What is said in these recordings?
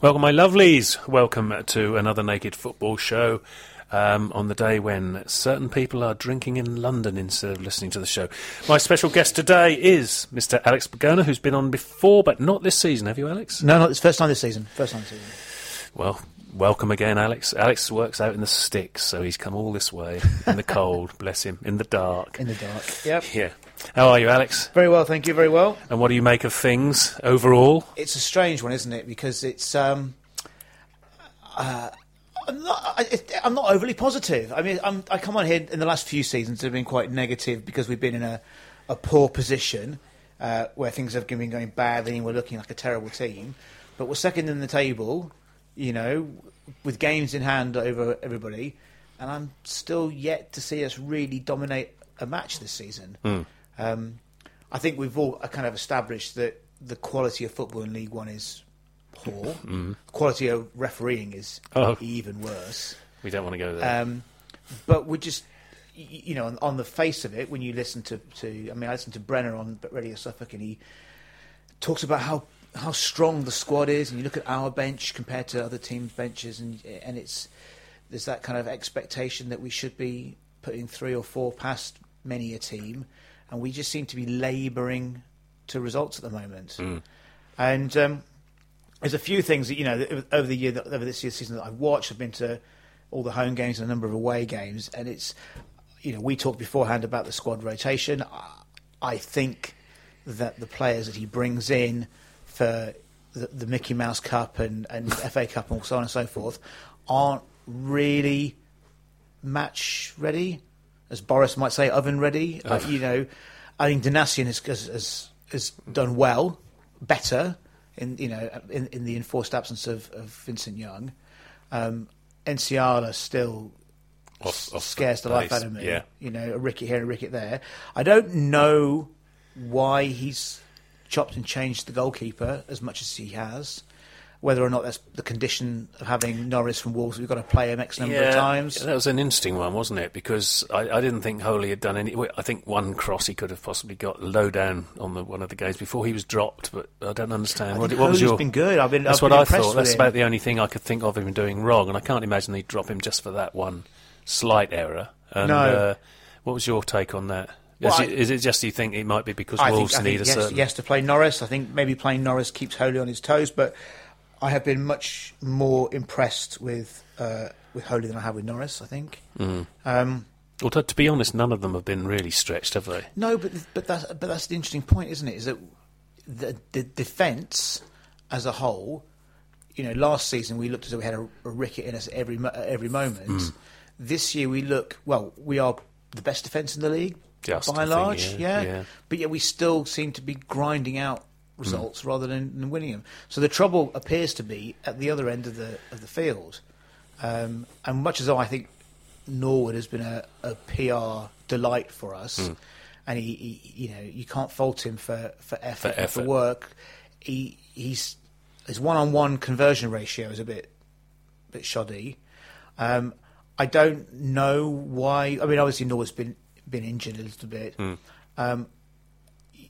Welcome, my lovelies. Welcome to another Naked Football show. Um, on the day when certain people are drinking in London instead of listening to the show. My special guest today is Mr. Alex Blagona, who's been on before, but not this season. Have you, Alex? No, not this first time this season. First time this season. Well, welcome again, Alex. Alex works out in the sticks, so he's come all this way in the cold, bless him, in the dark. In the dark. Yep. Yeah. How are you, Alex? Very well, thank you. Very well. And what do you make of things overall? It's a strange one, isn't it? Because it's. Um, uh, I'm not, I, I'm not overly positive. I mean, I'm, I come on here in the last few seasons have been quite negative because we've been in a, a poor position uh, where things have been going badly and we're looking like a terrible team. But we're second in the table, you know, with games in hand over everybody, and I'm still yet to see us really dominate a match this season. Hmm. Um, I think we've all kind of established that the quality of football in League One is poor. The quality of refereeing is. Oh. even worse. We don't want to go there. Um, but we just, you know, on, on the face of it, when you listen to, to I mean, I listened to Brenner on Radio Suffolk, and he talks about how how strong the squad is, and you look at our bench compared to other teams' benches, and and it's there's that kind of expectation that we should be putting three or four past many a team, and we just seem to be labouring to results at the moment. And um, there's a few things that you know that over the year that, over this year's season that I've watched. I've been to all the home games and a number of away games, and it's you know we talked beforehand about the squad rotation. I, I think that the players that he brings in for the, the Mickey Mouse Cup and, and FA Cup and so on and so forth aren't really match ready, as Boris might say, oven ready. Uh, you know, I think Donacien has, has, has, has done well, better in you know in, in the enforced absence of, of Vincent Young. Um, Nsiala still Off- off scares the life out of me. yeah. You know, a ricket here a ricket there. I don't know why he's chopped and changed the goalkeeper as much as he has. Whether or not that's the condition of having Norris from Wolves, we've got to play him X number of times. That was an interesting one, wasn't it? Because I, I didn't think Holy had done any. I think one cross he could have possibly got low down on the one of the games before he was dropped, but I don't understand. I what, what was your? been good. I've been. that's I've what been I thought. That's him. about the only thing I could think of him doing wrong, and I can't imagine they'd drop him just for that one slight error. And, No. Uh, what was your take on that? Well, is, it, is it just you think it might be because I Wolves think, need think a yes, certain? yes to play Norris. I think maybe playing Norris keeps Holy on his toes, but I have been much more impressed with uh, with Holy than I have with Norris. I think. Mm. Um, Although to be honest, none of them have been really stretched, have they? no, but but that's but that's the interesting point, isn't it? Is that the the defence as a whole, you know, last season we looked as though we had a, a ricket in us every at every moment. Mm. This year we look well. We are the best defence in the league Just, by and think, large, yeah, yeah, yeah. But yet we still seem to be grinding out results rather than, than winning them. So the trouble appears to be at the other end of the of the field. Um, and much as though I think Norwood has been a, a PR delight for us, and he, he, you know, you can't fault him for for effort, For and for work. He he's his one on one conversion ratio is a bit bit shoddy. Um, I don't know why. I mean, obviously Norwood's been been injured a little bit. Hmm. Um,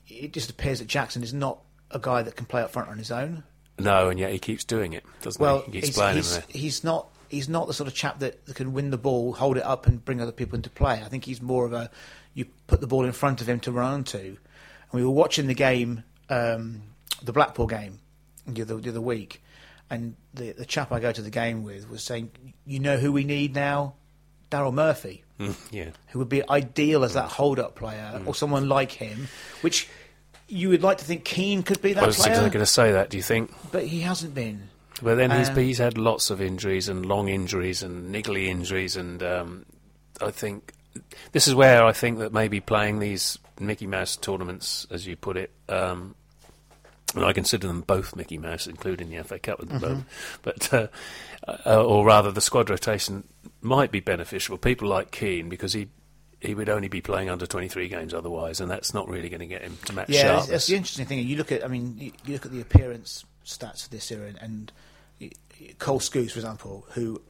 it just appears that Jackson is not a guy that can play up front on his own. No, and yet he keeps doing it, doesn't Well, he? He's, he's, he's not he's not the sort of chap that, that can win the ball, hold it up, and bring other people into play. I think he's more of a you put the ball in front of him to run onto. And we were watching the game, um, the Blackpool game, the other, the other week, and the the chap I go to the game with was saying, "You know who we need now, Daryl Murphy." Mm, yeah. who would be ideal as that hold-up player, or someone like him, which you would like to think Keane could be that I was player, going to say that. Do you think? but he hasn't been. But then he's Um, he's had lots of injuries and long injuries and niggly injuries, and um, I think this is where I think that maybe playing these Mickey Mouse tournaments, as you put it, um, and I consider them both Mickey Mouse, including the FA Cup at the moment, but uh, uh, or rather the squad rotation might be beneficial. People like Keane because he. He would only be playing under 23 games otherwise, and that's not really going to get him to match Yeah, that's, the interesting thing. You look at, I mean, you, you look at the appearance stats of this era, and, and Cole Skuse, for example, who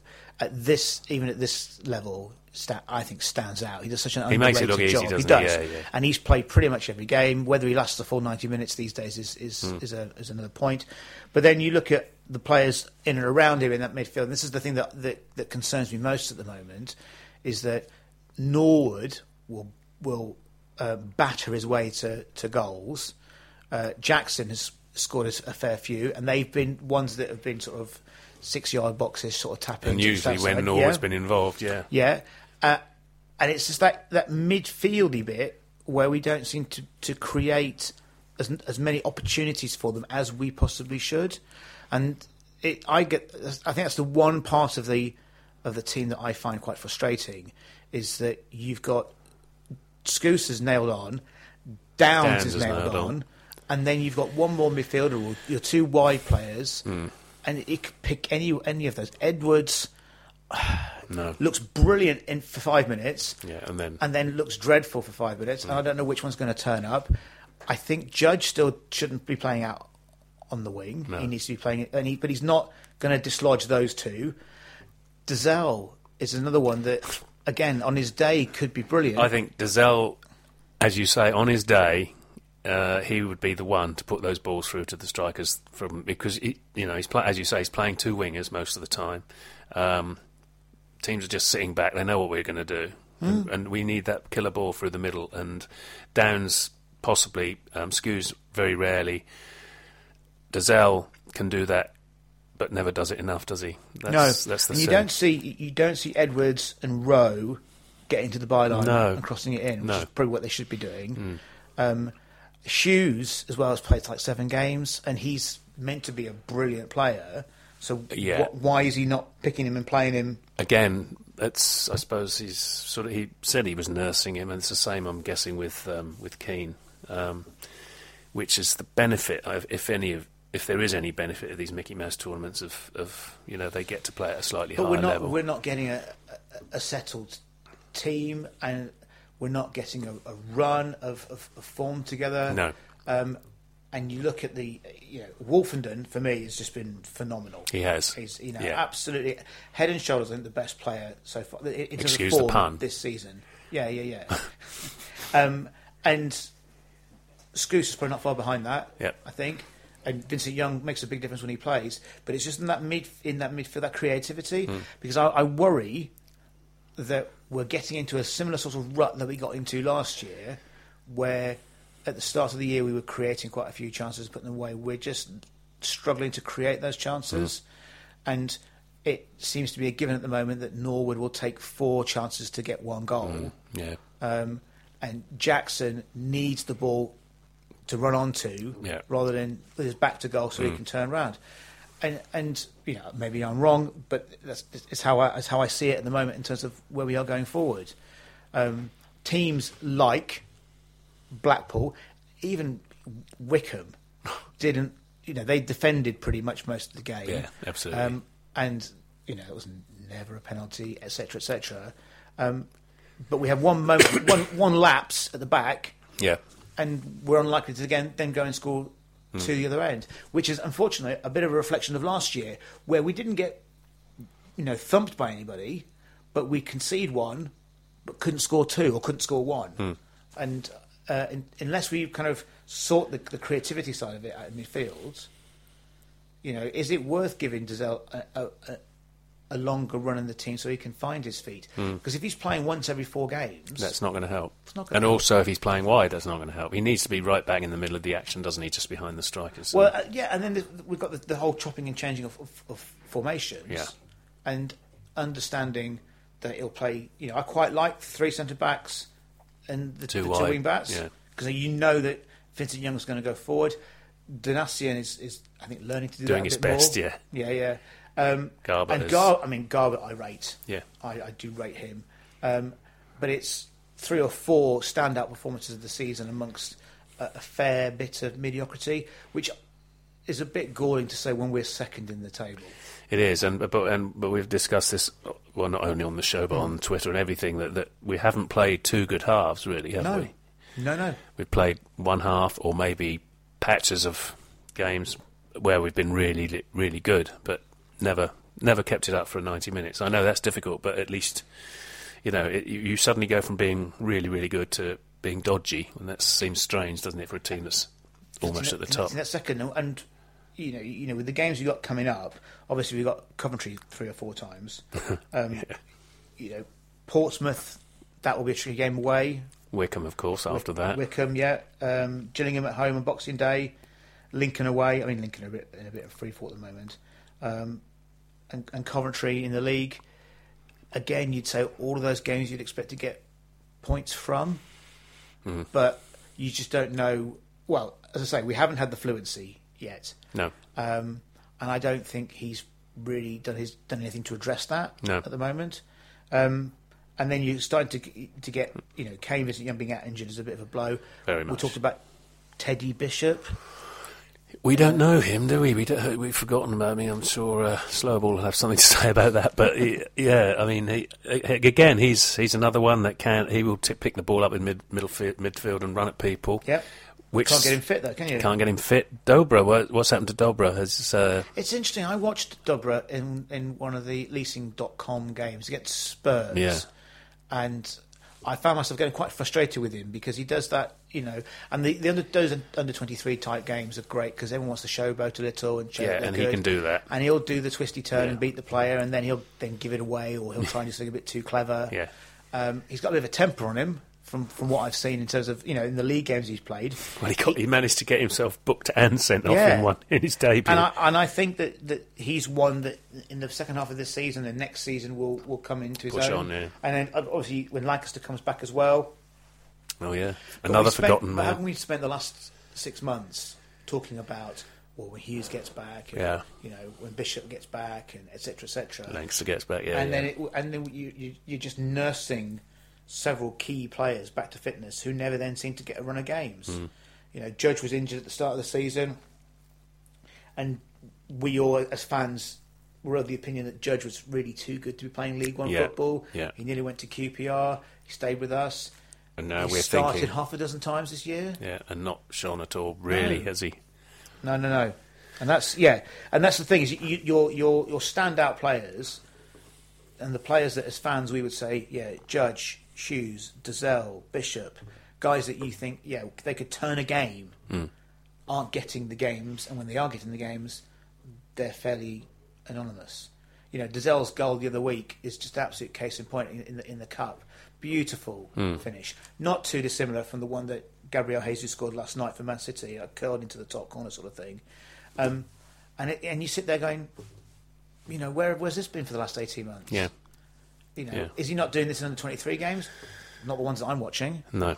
at this, even at this level, sta- I think stands out. He does such an He makes it underrated look easy, job. doesn't he he? does, Yeah, yeah. and he's played pretty much every game. Whether he lasts the full ninety minutes these days is is, Hmm. is, a, is another point. But then you look at the players in and around him in that midfield. And this is the thing that, that that concerns me most at the moment, is that Norwood will will uh, batter his way to to goals. Uh, Jackson has scored a fair few, and they've been ones that have been sort of six yard boxes, sort of tapping. And usually when Norwood's Yeah. been involved, yeah. Yeah, uh, and it's just that that midfieldy bit where we don't seem to to create as as many opportunities for them as we possibly should, and it, I get I think that's the one part of the of the team that I find quite frustrating is that you've got Skuse is nailed on, Downs, Downs is is nailed, nailed on, on. and then you've got one more midfielder or your two wide players, Hmm. and it could pick any any of those. Edwards No. looks brilliant in for five minutes, Yeah, and then and then looks dreadful for five minutes. And I don't know which one's going to turn up. I think Judge still shouldn't be playing out on the wing. No. He needs to be playing, and he, but he's not going to dislodge those two. Dozzell is another one that, again, on his day could be brilliant. I think Dozzell, as you say, on his day, uh, he would be the one to put those balls through to the strikers from because he, you know he's play, as you say he's playing two wingers most of the time. Um, teams are just sitting back; they know what we're going to do, and, and we need that killer ball through the middle. And Downs possibly, um, Skuse very rarely. Dozzell can do that, but never does it enough, does he? That's, no, that's the and you sin. don't see you don't see Edwards and Rowe getting to the byline No. and crossing it in, which No. Is probably what they should be doing. Um, Huws, as well, has played like seven games, and he's meant to be a brilliant player. So Yeah. wh- why is he not picking him and playing him? again, that's I suppose he's sort of he said he was nursing him, and it's the same I'm guessing with um, with Keane, um, which is the benefit, of, if any of if there is any benefit of these Mickey Mouse tournaments of, of you know they get to play at a slightly But higher we're not level. we're not getting a, a, settled team, and we're not getting a, a run of, of, of form together. No. Um, and you look at the, you know, Woolfenden for me has just been phenomenal. He has. He's, you know, Yeah. absolutely head and shoulders. I think the best player so far in Excuse of the pun. this season. Yeah, yeah, yeah. um, and Skuse is probably not far behind that. Yep. I think. And Vincent Young makes a big difference when he plays, but it's just in that mid in that midfield that creativity. Hmm. because I, I worry that we're getting into a similar sort of rut that we got into last year, where at the start of the year we were creating quite a few chances, putting them away. We're just struggling to create those chances, and it seems to be a given at the moment that Norwood will take four chances to get one goal, yeah, um, and Jackson needs the ball to run onto Yeah. rather than with his back to goal so he can turn around. And and you know maybe I'm wrong, but that's it's how I it's how I see it at the moment in terms of where we are going forward. Um, teams like Blackpool, even Wycombe, didn't you know they defended pretty much most of the game. Yeah, absolutely. Um, and you know it was never a penalty, etc., etc. Um, but we have one moment, one one lapse at the back, yeah. And we're unlikely to again then go and score Hmm. to the other end, which is unfortunately a bit of a reflection of last year, where we didn't get you know thumped by anybody, but we concede one, but couldn't score two or couldn't score one, Hmm. and uh, in, unless we kind of sort the, the creativity side of it out in midfield, you know, is it worth giving Dozzell a, a, a, longer run in the team so he can find his feet? Because if he's playing once every four games, Hmm. That's not going to help. It's not gonna and help. also, if he's playing wide, that's not going to help. He needs to be right back in the middle of the action, doesn't he? Just behind the strikers. Well, uh, yeah, and then the, we've got the, the whole chopping and changing of, of, of formations, Yeah. and understanding that he'll play. You know, I quite like three centre backs and the Two the wide, two wing backs yeah. because you know that Vincent Young's going to go forward. Donacien is, is, I think, learning to do Doing his bit more. best, yeah. yeah, yeah. Um, Garbutt and is- Gar, I mean, Garbutt, I rate. Yeah. I, I do rate him, um, but it's three or four standout performances of the season amongst a, a fair bit of mediocrity, which is a bit galling to say when we're second in the table. It is, and but and but we've discussed this well not only on the show but on Twitter and everything that, that we haven't played two good halves really, have No, we? no, no. We've played one half or maybe patches of games where we've been really really good, but never never kept it up for 90 minutes. I know that's difficult, but at least you know it, you, suddenly go from being really really good to being dodgy, and that seems strange, doesn't it, for a team that's almost at the top? That second, and you know, you know, with the games we got coming up, obviously we got Coventry three or four times. Um, You know, Portsmouth, that will be a tricky game away. Wycombe, of course, after that. Wycombe, yeah. Um, Gillingham at home on Boxing Day. Lincoln away. I mean, Lincoln are a bit, in a bit of free fall at the moment. Um, and, and Coventry in the league. Again, you'd say all of those games you'd expect to get points from, Mhm. but you just don't know. Well, as I say, we haven't had the fluency yet, No, um, and I don't think he's really done his done anything to address that No. at the moment. Um, and then you start to to get you know Kane being out injured is a bit of a blow. very much. We talked about Teddy Bishop. We don't know him, do we? we we've forgotten about him. I'm sure uh, Slowball will have something to say about that. But he, yeah, I mean, he, again, he's he's another one that can he will t- pick the ball up in mid middle fi- midfield and run at people. Yep. which Can't get him fit though, can you? can't get him fit. Dobra, what, what's happened to Dobra? Has uh, It's interesting. I watched Dobra in, in one of the leasing.com games against Spurs. Yeah. And I found myself getting quite frustrated with him because he does that, you know. And the, the under, those under 23 type games are great because everyone wants to showboat a little and show yeah, and good. he can do that. And he'll do the twisty turn Yeah. and beat the player and then he'll then give it away or he'll try and do something a bit too clever. Yeah, Um, he's got a bit of a temper on him from, from what I've seen in terms of, you know, in the league games he's played. well, he, got, he managed to get himself booked and sent off Yeah. in one in his debut. And I, and I think that, that he's one that in the second half of this season and next season will, will come into his Push own. on, yeah. And then obviously when Lankester comes back as well. oh yeah, another spent- forgotten But man. haven't we spent the last six months talking about well when Huws gets back, and, Yeah. you know when Bishop gets back, and etc. etc. Lankester gets back. Yeah, and yeah. then it, and then you, you you're just nursing several key players back to fitness who never then seem to get a run of games. Hmm. You know, Judge was injured at the start of the season, and we all as fans were of the opinion that Judge was really too good to be playing League One Yeah, football. yeah. He nearly went to QPR. He stayed with us. and now he we're started thinking, half a dozen times this year. yeah, and not Sean at all. Really, No. has he? No, no, no. And that's yeah, and that's the thing is you, your your your standout players, and the players that as fans we would say yeah, Judge, Huws, Dozzell, Bishop, guys that you think yeah they could turn a game, Mm. aren't getting the games, and when they are getting the games, they're fairly anonymous. You know, Dozzell's goal the other week is just absolute case in point in, in the in the cup. Beautiful Mm. finish, not too dissimilar from the one that Gabriel Jesus scored last night for Man City, like curled into the top corner sort of thing. Um, and it, and you sit there going, you know, where where's this been for the last eighteen months? Yeah, You know, Yeah. is he not doing this in under twenty three games? Not the ones that I'm watching. no,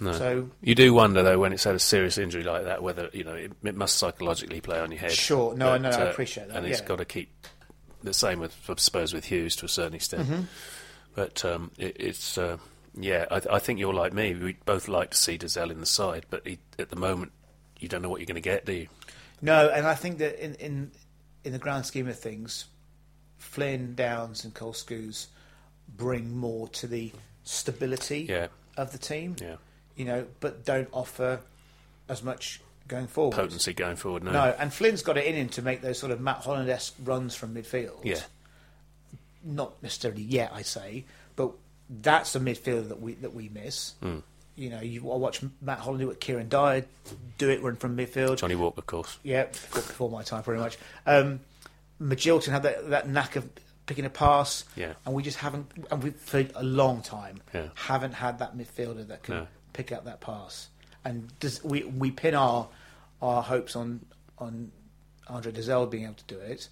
no. So You do wonder though when it's had a serious injury like that whether you know it, it must psychologically play on your head. Sure. No, I know, I uh, appreciate that, And it's yeah. got to keep the same with I suppose with Huws to a certain extent. Mm-hmm. But um, it, it's uh, yeah, I, I think you're like me. We both like to see Dozzell in the side, but he, at the moment you don't know what you're going to get, do you? No, and I think that in in, in the grand scheme of things, Flynn, Downs, and Cole Skuse bring more to the stability Yeah, of the team. yeah. You know, but don't offer as much going forward. Potency going forward. No. No, and Flynn's got it in him to make those sort of Matt Holland esque runs from midfield. Yeah. Not necessarily yet, I say, but that's a midfielder that we that we miss. Mm. You know, you I watch Matt Holland do it, Kieran Dyer do it run from midfield. Johnny Walker, of course. Yeah, before my time, pretty much. Um, Magilton had that, that knack of picking a pass, Yeah. and we just haven't, and we, for a long time, Yeah. haven't had that midfielder that can No. pick up that pass. And does, we we pin our our hopes on on Andre Dozzell being able to do it,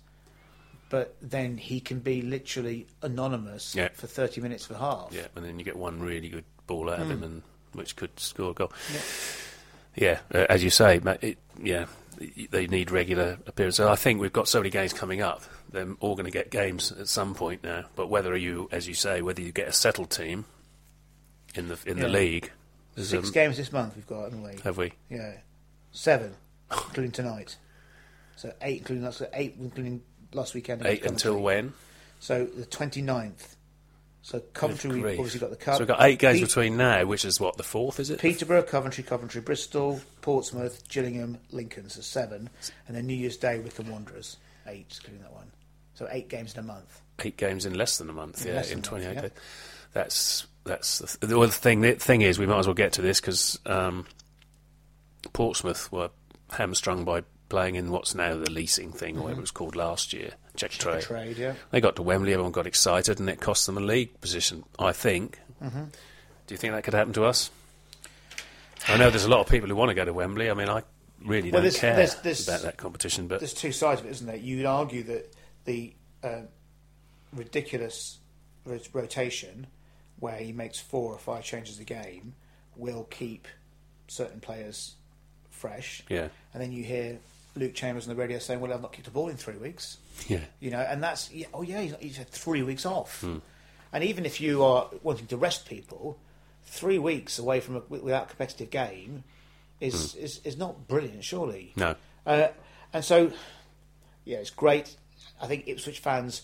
but then he can be literally anonymous Yeah. for thirty minutes for half. Yeah, and then you get one really good ball out of him, and which could score a goal. Yeah. Yeah, uh, as you say, it, yeah, they need regular appearances. I think we've got so many games coming up. They're all going to get games at some point now. But whether you, as you say, whether you get a settled team in the in the league, Six um, games this month we've got, haven't we? have we? Yeah, seven, including tonight. So eight, including last, eight, including last weekend. Eight until when? So the 29th. So Coventry, we've obviously got the cup. So we've got eight games Pe- between now, which is what the fourth, is it? Peterborough, Coventry, Coventry, Bristol, Portsmouth, Gillingham, Lincoln. So seven, and then New Year's Day, Wycombe Wanderers, eight, including that one. So eight games in a month. eight games in less than a month. In yeah, in month, 28 yeah. days. That's that's the, th- the other thing. The thing is, we might as well get to this because um, Portsmouth were hamstrung by playing in what's now the leasing thing, or whatever it was called last year, check trade. Trade, yeah. They got to Wembley, everyone got excited, and it cost them a league position. I think. Mm-hmm. Do you think that could happen to us? I know there's a lot of people who want to go to Wembley. I mean, I really Well, don't there's- care there's- there's- about that competition, but There's two sides of it, isn't there? You'd argue that the uh, ridiculous rotation, where he makes four or five changes a game, will keep certain players fresh. yeah, And then you hear Luke Chambers on the radio saying, "Well, I've not kicked a ball in three weeks." Yeah, You know, and that's oh yeah, he's, he's had three weeks off. Hmm. And even if you are wanting to rest people, three weeks away from a, without a competitive game is, Hmm. is is not brilliant, surely. no, Uh, and so, yeah, it's great. I think Ipswich fans,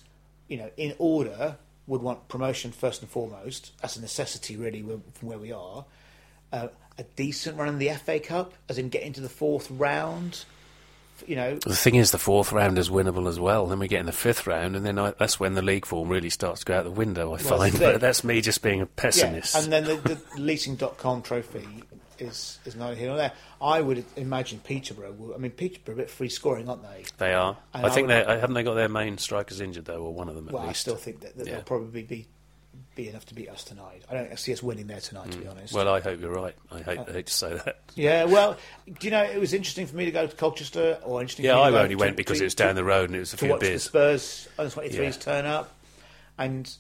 you know, in order, would want promotion first and foremost. That's a necessity, really, from where we are. Uh, a decent run in the FA Cup, as in getting to the fourth round. You know, The thing is, the fourth round is winnable as well. Then we get in the fifth round, and then I, that's when the league form really starts to go out the window. I Well, find, that's but that's me just being a pessimist. yeah. And then the, the leasing.com trophy is is neither here nor there. I would imagine Peterborough. Will, I mean, Peterborough are a bit free scoring, aren't they? they are. And I think they haven't they got their main strikers injured though, or one of them at Well, I still think that, that Yeah. they'll probably be be enough to beat us tonight. I don't see us winning there tonight, to be honest. Mm. Well, I hope you're right. I hate, Uh, I hate to say that. Yeah, well, do you know it was interesting for me to go to Colchester, or interesting? Yeah, I only to- went because to, it was down the road and it was a to few watch the. Spurs under 23s Yeah. turn up, and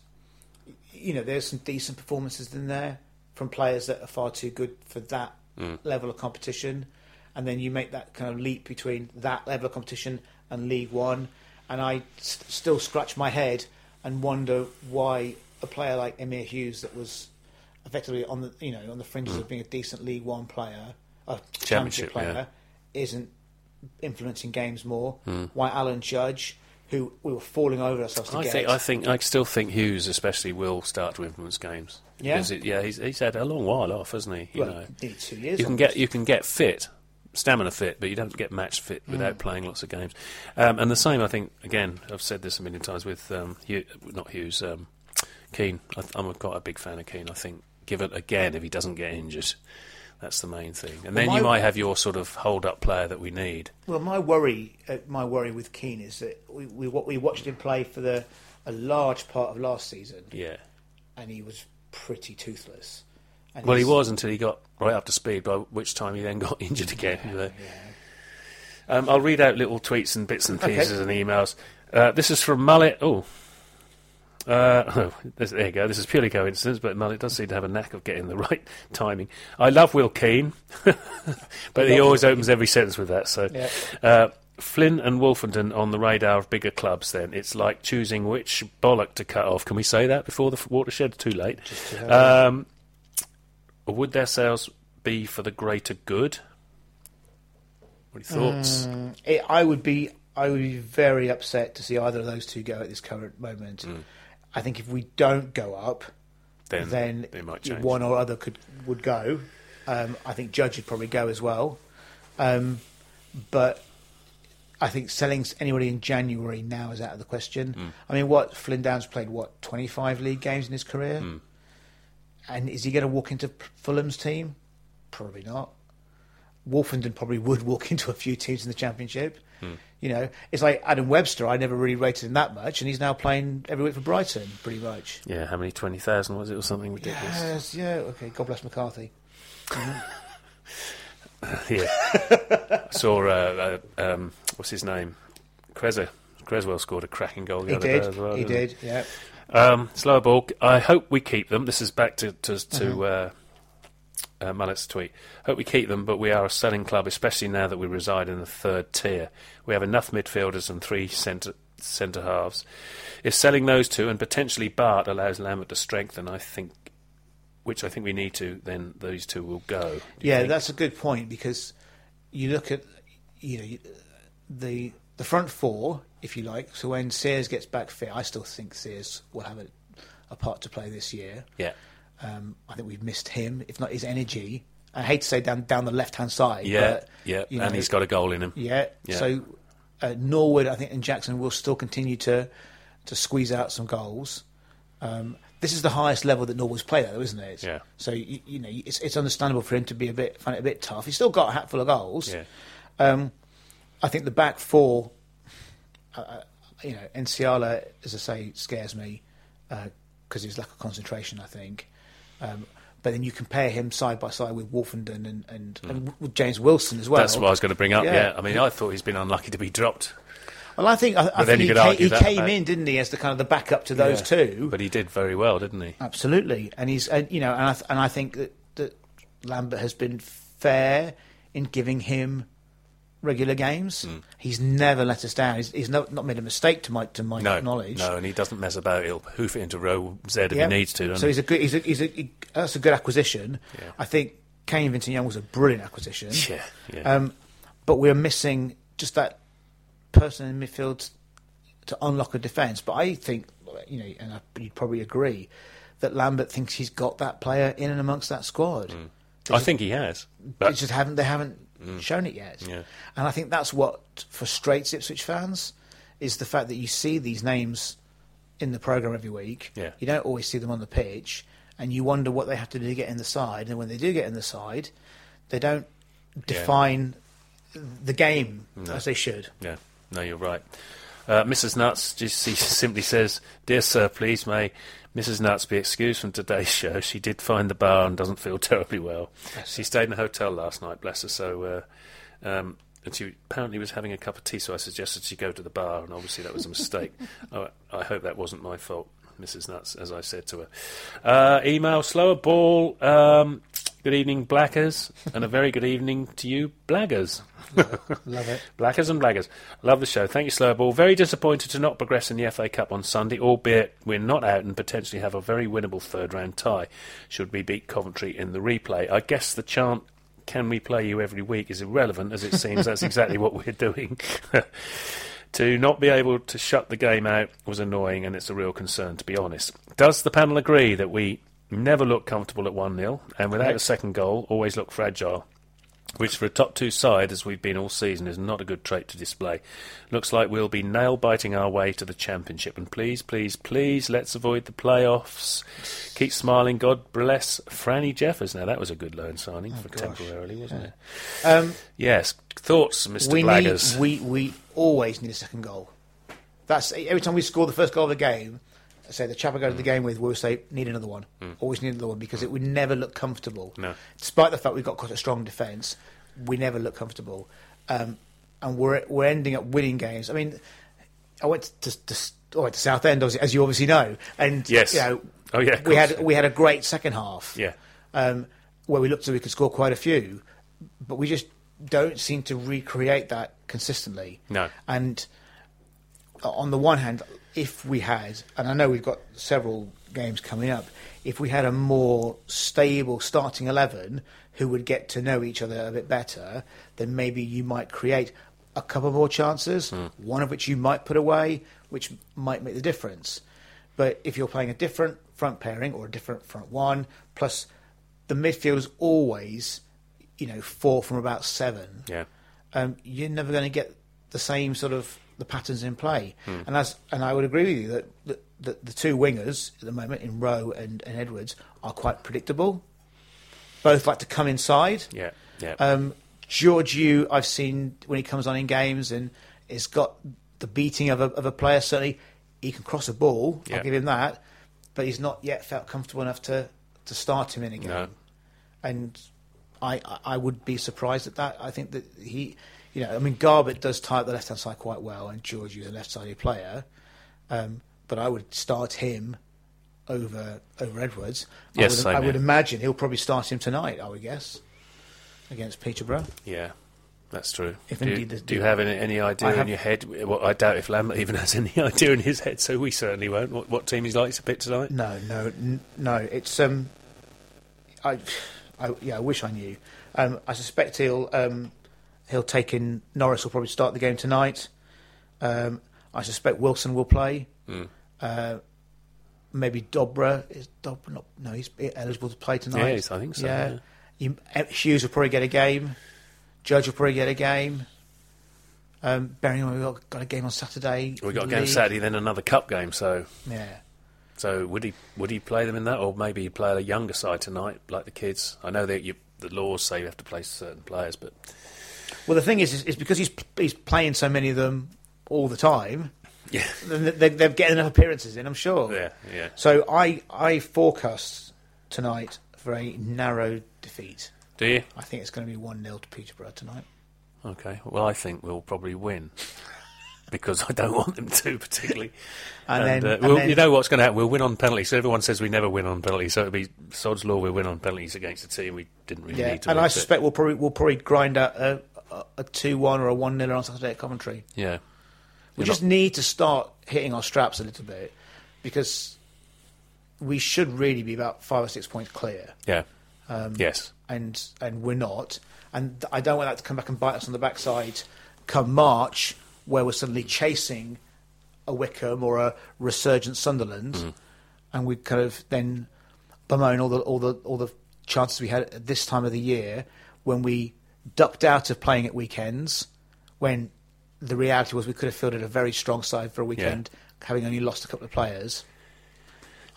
you know there's some decent performances in there from players that are far too good for that Mm. level of competition, and then you make that kind of leap between that level of competition and League One, and I s- still scratch my head and wonder why a player like Emyr Huws that was effectively on the you know on the fringes of being a decent League One player, a championship, Mm. Championship, player, isn't influencing games more. Why Alan Judge, who we were falling over ourselves to. I get, think, I think, I still think Huws, especially, will start to influence games. Yeah? It, yeah. He's, he's had a long while off, hasn't he? You well, know, two years. you can get you can get fit, stamina fit, but you don't get match fit Mm. without playing lots of games. Um, and the same, I think. Again, I've said this a million times with um, Hugh, not Huws, um, Keane. I, I'm a, quite a big fan of Keane. I think, given again, if he doesn't get injured, that's the main thing. And then Well, you might have your sort of hold-up player that we need. Well, my worry, uh, my worry with Keane is that we, we what we watched him play for the a large part of last season, Yeah. and he was pretty toothless. And Well, he was until he got right up to speed, by which time he then got injured again. you know. Um, I'll read out little tweets and bits and Okay. pieces and emails. Uh, this is from Mullet. Oh. Uh, oh, this, there you go. This is purely coincidence, but Mullet does seem to have a knack of getting the right timing. I love Will Keane, but he always opens every sentence with that. So, Yeah. uh, Flynn and Woolfenden on the radar of bigger clubs. Then it's like choosing which bollock to cut off. Can we say that before the watershed? Too late. Um, would their sales be for the greater good? What are your thoughts? Mm, it, I would be I would be very upset to see either of those two go at this current moment. I think if we don't go up, then, then might change. one or other could would go. Um, I think Judge would probably go as well, um, but I think selling anybody in January now is out of the question. Hmm. I mean, what Flynn Downs played what twenty five league games in his career, Hmm. and is he going to walk into Fulham's team? Probably not. Woolfenden probably would walk into a few teams in the Championship. Hmm. You know, it's like Adam Webster. I never really rated him that much, and he's now playing every week for Brighton, pretty much. Yeah, how many twenty thousand was it, or something ridiculous? Yes, yeah, okay. God bless McCarthy. yeah. I saw uh, uh, um, what's his name, Creza. Cresswell scored a cracking goal the He other did. day as well. he didn't. Yeah. Um, slower ball. I hope we keep them. This is back to to, to Mm-hmm. uh, uh, Mullet's tweet. Hope we keep them, but we are a selling club, especially now that we reside in the third tier. We have enough midfielders and three centre centre halves. If selling those two and potentially Bart allows Lambert to strengthen, I think, which I think we need to, then those two will go. Yeah, think? that's a good point because you look at you know the the front four, if you like. So when Sears gets back fit, I still think Sears will have a, a part to play this year. yeah. Um, I think we've missed him, if not his energy. I hate to say down down the left hand side. Yeah, but, yeah, you and he's got a goal in him. Yeah. Yeah. So uh, Norwood, I think, and Jackson will still continue to to squeeze out some goals. Um, this is the highest level that Norwood's played at, though, isn't it? Yeah. So you, you know, it's, it's understandable for him to be a bit find it a bit tough. He's still got a hatful of goals. Yeah. Um, I think the back four, uh, uh, you know, Nsiala, as I say, scares me because of his lack of concentration. I think, um, but then you compare him side by side with Woolfenden and and, and with James Wilson as well. That's what I was going to bring up. Yeah. Yeah. I mean, I thought he's been unlucky to be dropped, Well, I think I, I think he, could ca- he came about- in, didn't he, as the kind of the backup to those Yeah. two. but he did very well, didn't he? Absolutely, and he's and, you know, and I th- and I think that, that Lambert has been fair in giving him regular games. Hmm. He's never let us down. He's, he's not, not made a mistake to my to my No, knowledge. no, and he doesn't mess about. He'll hoof it into row Z if Yeah. he needs to. So he? he's a good. He's a, he's a he- that's a good acquisition. Yeah. I think Kane Vincent Young was a brilliant acquisition. yeah, yeah. Um, but we're missing just that person in midfield to unlock a defence. But I think, you know, and I, you'd probably agree that Lambert thinks he's got that player in and amongst that squad. I think he has. They But just haven't. They haven't Mm. shown it yet. Yeah. And I think that's what frustrates Ipswich fans is the fact that you see these names in the program every week. Yeah. You don't always see them on the pitch, and you wonder what they have to do to get in the side. And when they do get in the side, they don't define the game No. as they should. Yeah, no, you're right. Uh, Mrs. Nuts just she simply says, "Dear sir, please may Mrs. Nuts be excused from today's show. She did find the bar and doesn't feel terribly well. She stayed in a hotel last night, bless her. So, uh, um, and she apparently was having a cup of tea. So I suggested she go to the bar, and obviously that was a mistake. I, I hope that wasn't my fault, Mrs. Nuts, as I said to her. Uh, email slower ball. Um, good evening, blackers, and a very good evening to you, blaggers." Love it. Blackers and blaggers. Love the show. Thank you, Slowball. Very disappointed to not progress in the FA Cup on Sunday, albeit we're not out and potentially have a very winnable third round tie should we beat Coventry in the replay. I guess the chant, can we play you every week, is irrelevant as it seems that's exactly what we're doing. to not be able to shut the game out was annoying and it's a real concern, to be honest. Does the panel agree that we never look comfortable at 1 0 and without a second goal always look fragile? which for a top two side, as we've been all season, is not a good trait to display. Looks like we'll be nail biting our way to the championship. And please, please, please, let's avoid the playoffs. Keep smiling. God bless Franny Jeffers. Now that was a good loan signing for gosh. temporarily, wasn't it? Um, Yes. Thoughts, Mr. we Blaggers? need we we always need a second goal. That's every time we score the first goal of the game. Say the chap I go to the game with, we'll say need another one. Always need another one because it would never look comfortable. No. Despite the fact we've got quite a strong defence, we never look comfortable, um, and we're we're ending up winning games. I mean, I went to, to, went to Southend, obviously, as you obviously know, and Yes. you know, Oh, yeah, we had we had a great second half Yeah. um, where we looked as we could score quite a few, but we just don't seem to recreate that consistently. No. And on the one hand, if we had, and I know we've got several games coming up, if we had a more stable starting 11 who would get to know each other a bit better, then maybe you might create a couple more chances, one of which you might put away, which might make the difference. But if you're playing a different front pairing or a different front one, plus the midfield is always, you know, four from about seven Yeah. um, you're never going to get the same sort of the patterns in play. Hmm. And as and I would agree with you that the, the, the two wingers at the moment in Rowe and, and Edwards are quite predictable. Both like to come inside. Yeah. Yeah. Um, Georgiou, I've seen when he comes on in games and has got the beating of a, of a player. Certainly, he can cross a ball. Yeah. I'll give him that. But he's not yet felt comfortable enough to, to start him in a game no. and I- I would be surprised at that. I think that he, you know, I mean, Garbutt does tie up the left hand side quite well, and George is a left sided player, um, but I would start him over over Edwards. Yes, I would, I would imagine he'll probably start him tonight. I would guess against Peterborough. Yeah. That's true. If do, you, indeed the- do you have any, any idea I in have- your head? Well, I doubt if Lambert even has any idea in his head, so we certainly won't. What, what team he's likely to pick tonight? No, no, n- no. It's um, I, I yeah, I wish I knew. Um, I suspect he'll um, he'll take in Norris. will probably start the game tonight. Um, I suspect Wilson will play. Mm. Uh, maybe Dobra is Dobra not? No, he's eligible to play tonight. Yeah, he's- I think so, yeah. Eh, Huws will probably get a game. Judge will probably get a game. Um, bearing in mind we've got, got a game on Saturday. We've got a game league. Saturday, then another cup game. So, Yeah. so would he would he play them in that, or maybe he'd play a younger side tonight, like the kids? I know that you, the laws say you have to play certain players, but Well, the thing is, is, is because he's he's playing so many of them all the time. yeah, then they- They're getting enough appearances in, I'm sure. yeah, yeah. So I I forecast tonight for a narrow defeat. Do you? I think it's going to be one 0 to Peterborough tonight. Okay. Well, I think we'll probably win because I don't want them to particularly. And then- uh, we'll, then- you know what's going to happen? We'll win on penalties. So everyone says we never win on penalties. So it'll be sod's law. We'll win on penalties against a team we didn't really Yeah, need to. and I suspect we'll probably we'll probably grind out a a- a two one or a one 0 on Saturday at Coventry. Yeah. We You're just not- need to start hitting our straps a little bit because we should really be about five or six points clear, Yeah. Um, yes. and and we're not. And I don't want that to come back and bite us on the backside come March, where we're suddenly chasing a Wycombe or a resurgent Sunderland, Mm. and we kind of then bemoan all the all the all the chances we had at this time of the year when we ducked out of playing at weekends, when the reality was we could have fielded a very strong side for a weekend, having only lost a couple of players.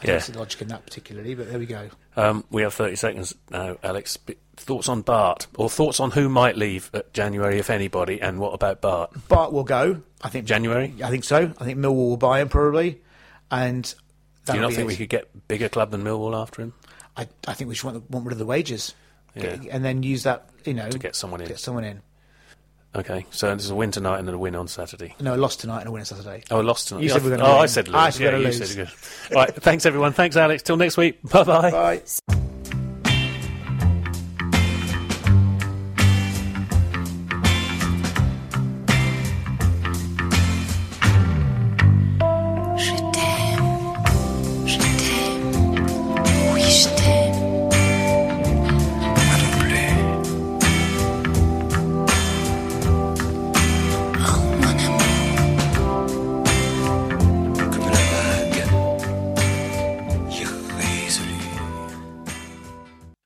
I Yeah. don't see the logic in that particularly, but there we go. Um, we have 30 seconds now, Alex. Thoughts on Bart, or thoughts on who might leave at January, if anybody, and what about Bart? Bart will go. I think January? I think so. I think Millwall will buy him probably, and Do you not think it. we could get bigger club than Millwall after him I, I think we should want, want rid of the wages, Yeah. Get- and then use that you know to get someone in? get someone in. Okay, so there's a win tonight and then a win on Saturday. No, a loss tonight and a win on Saturday. Oh, a lost tonight. You said we were oh, gonna I win. said lose. I said yeah, were you gonna said lose. good. Right, thanks everyone. Thanks Alex. Till next week. Bye bye. Bye.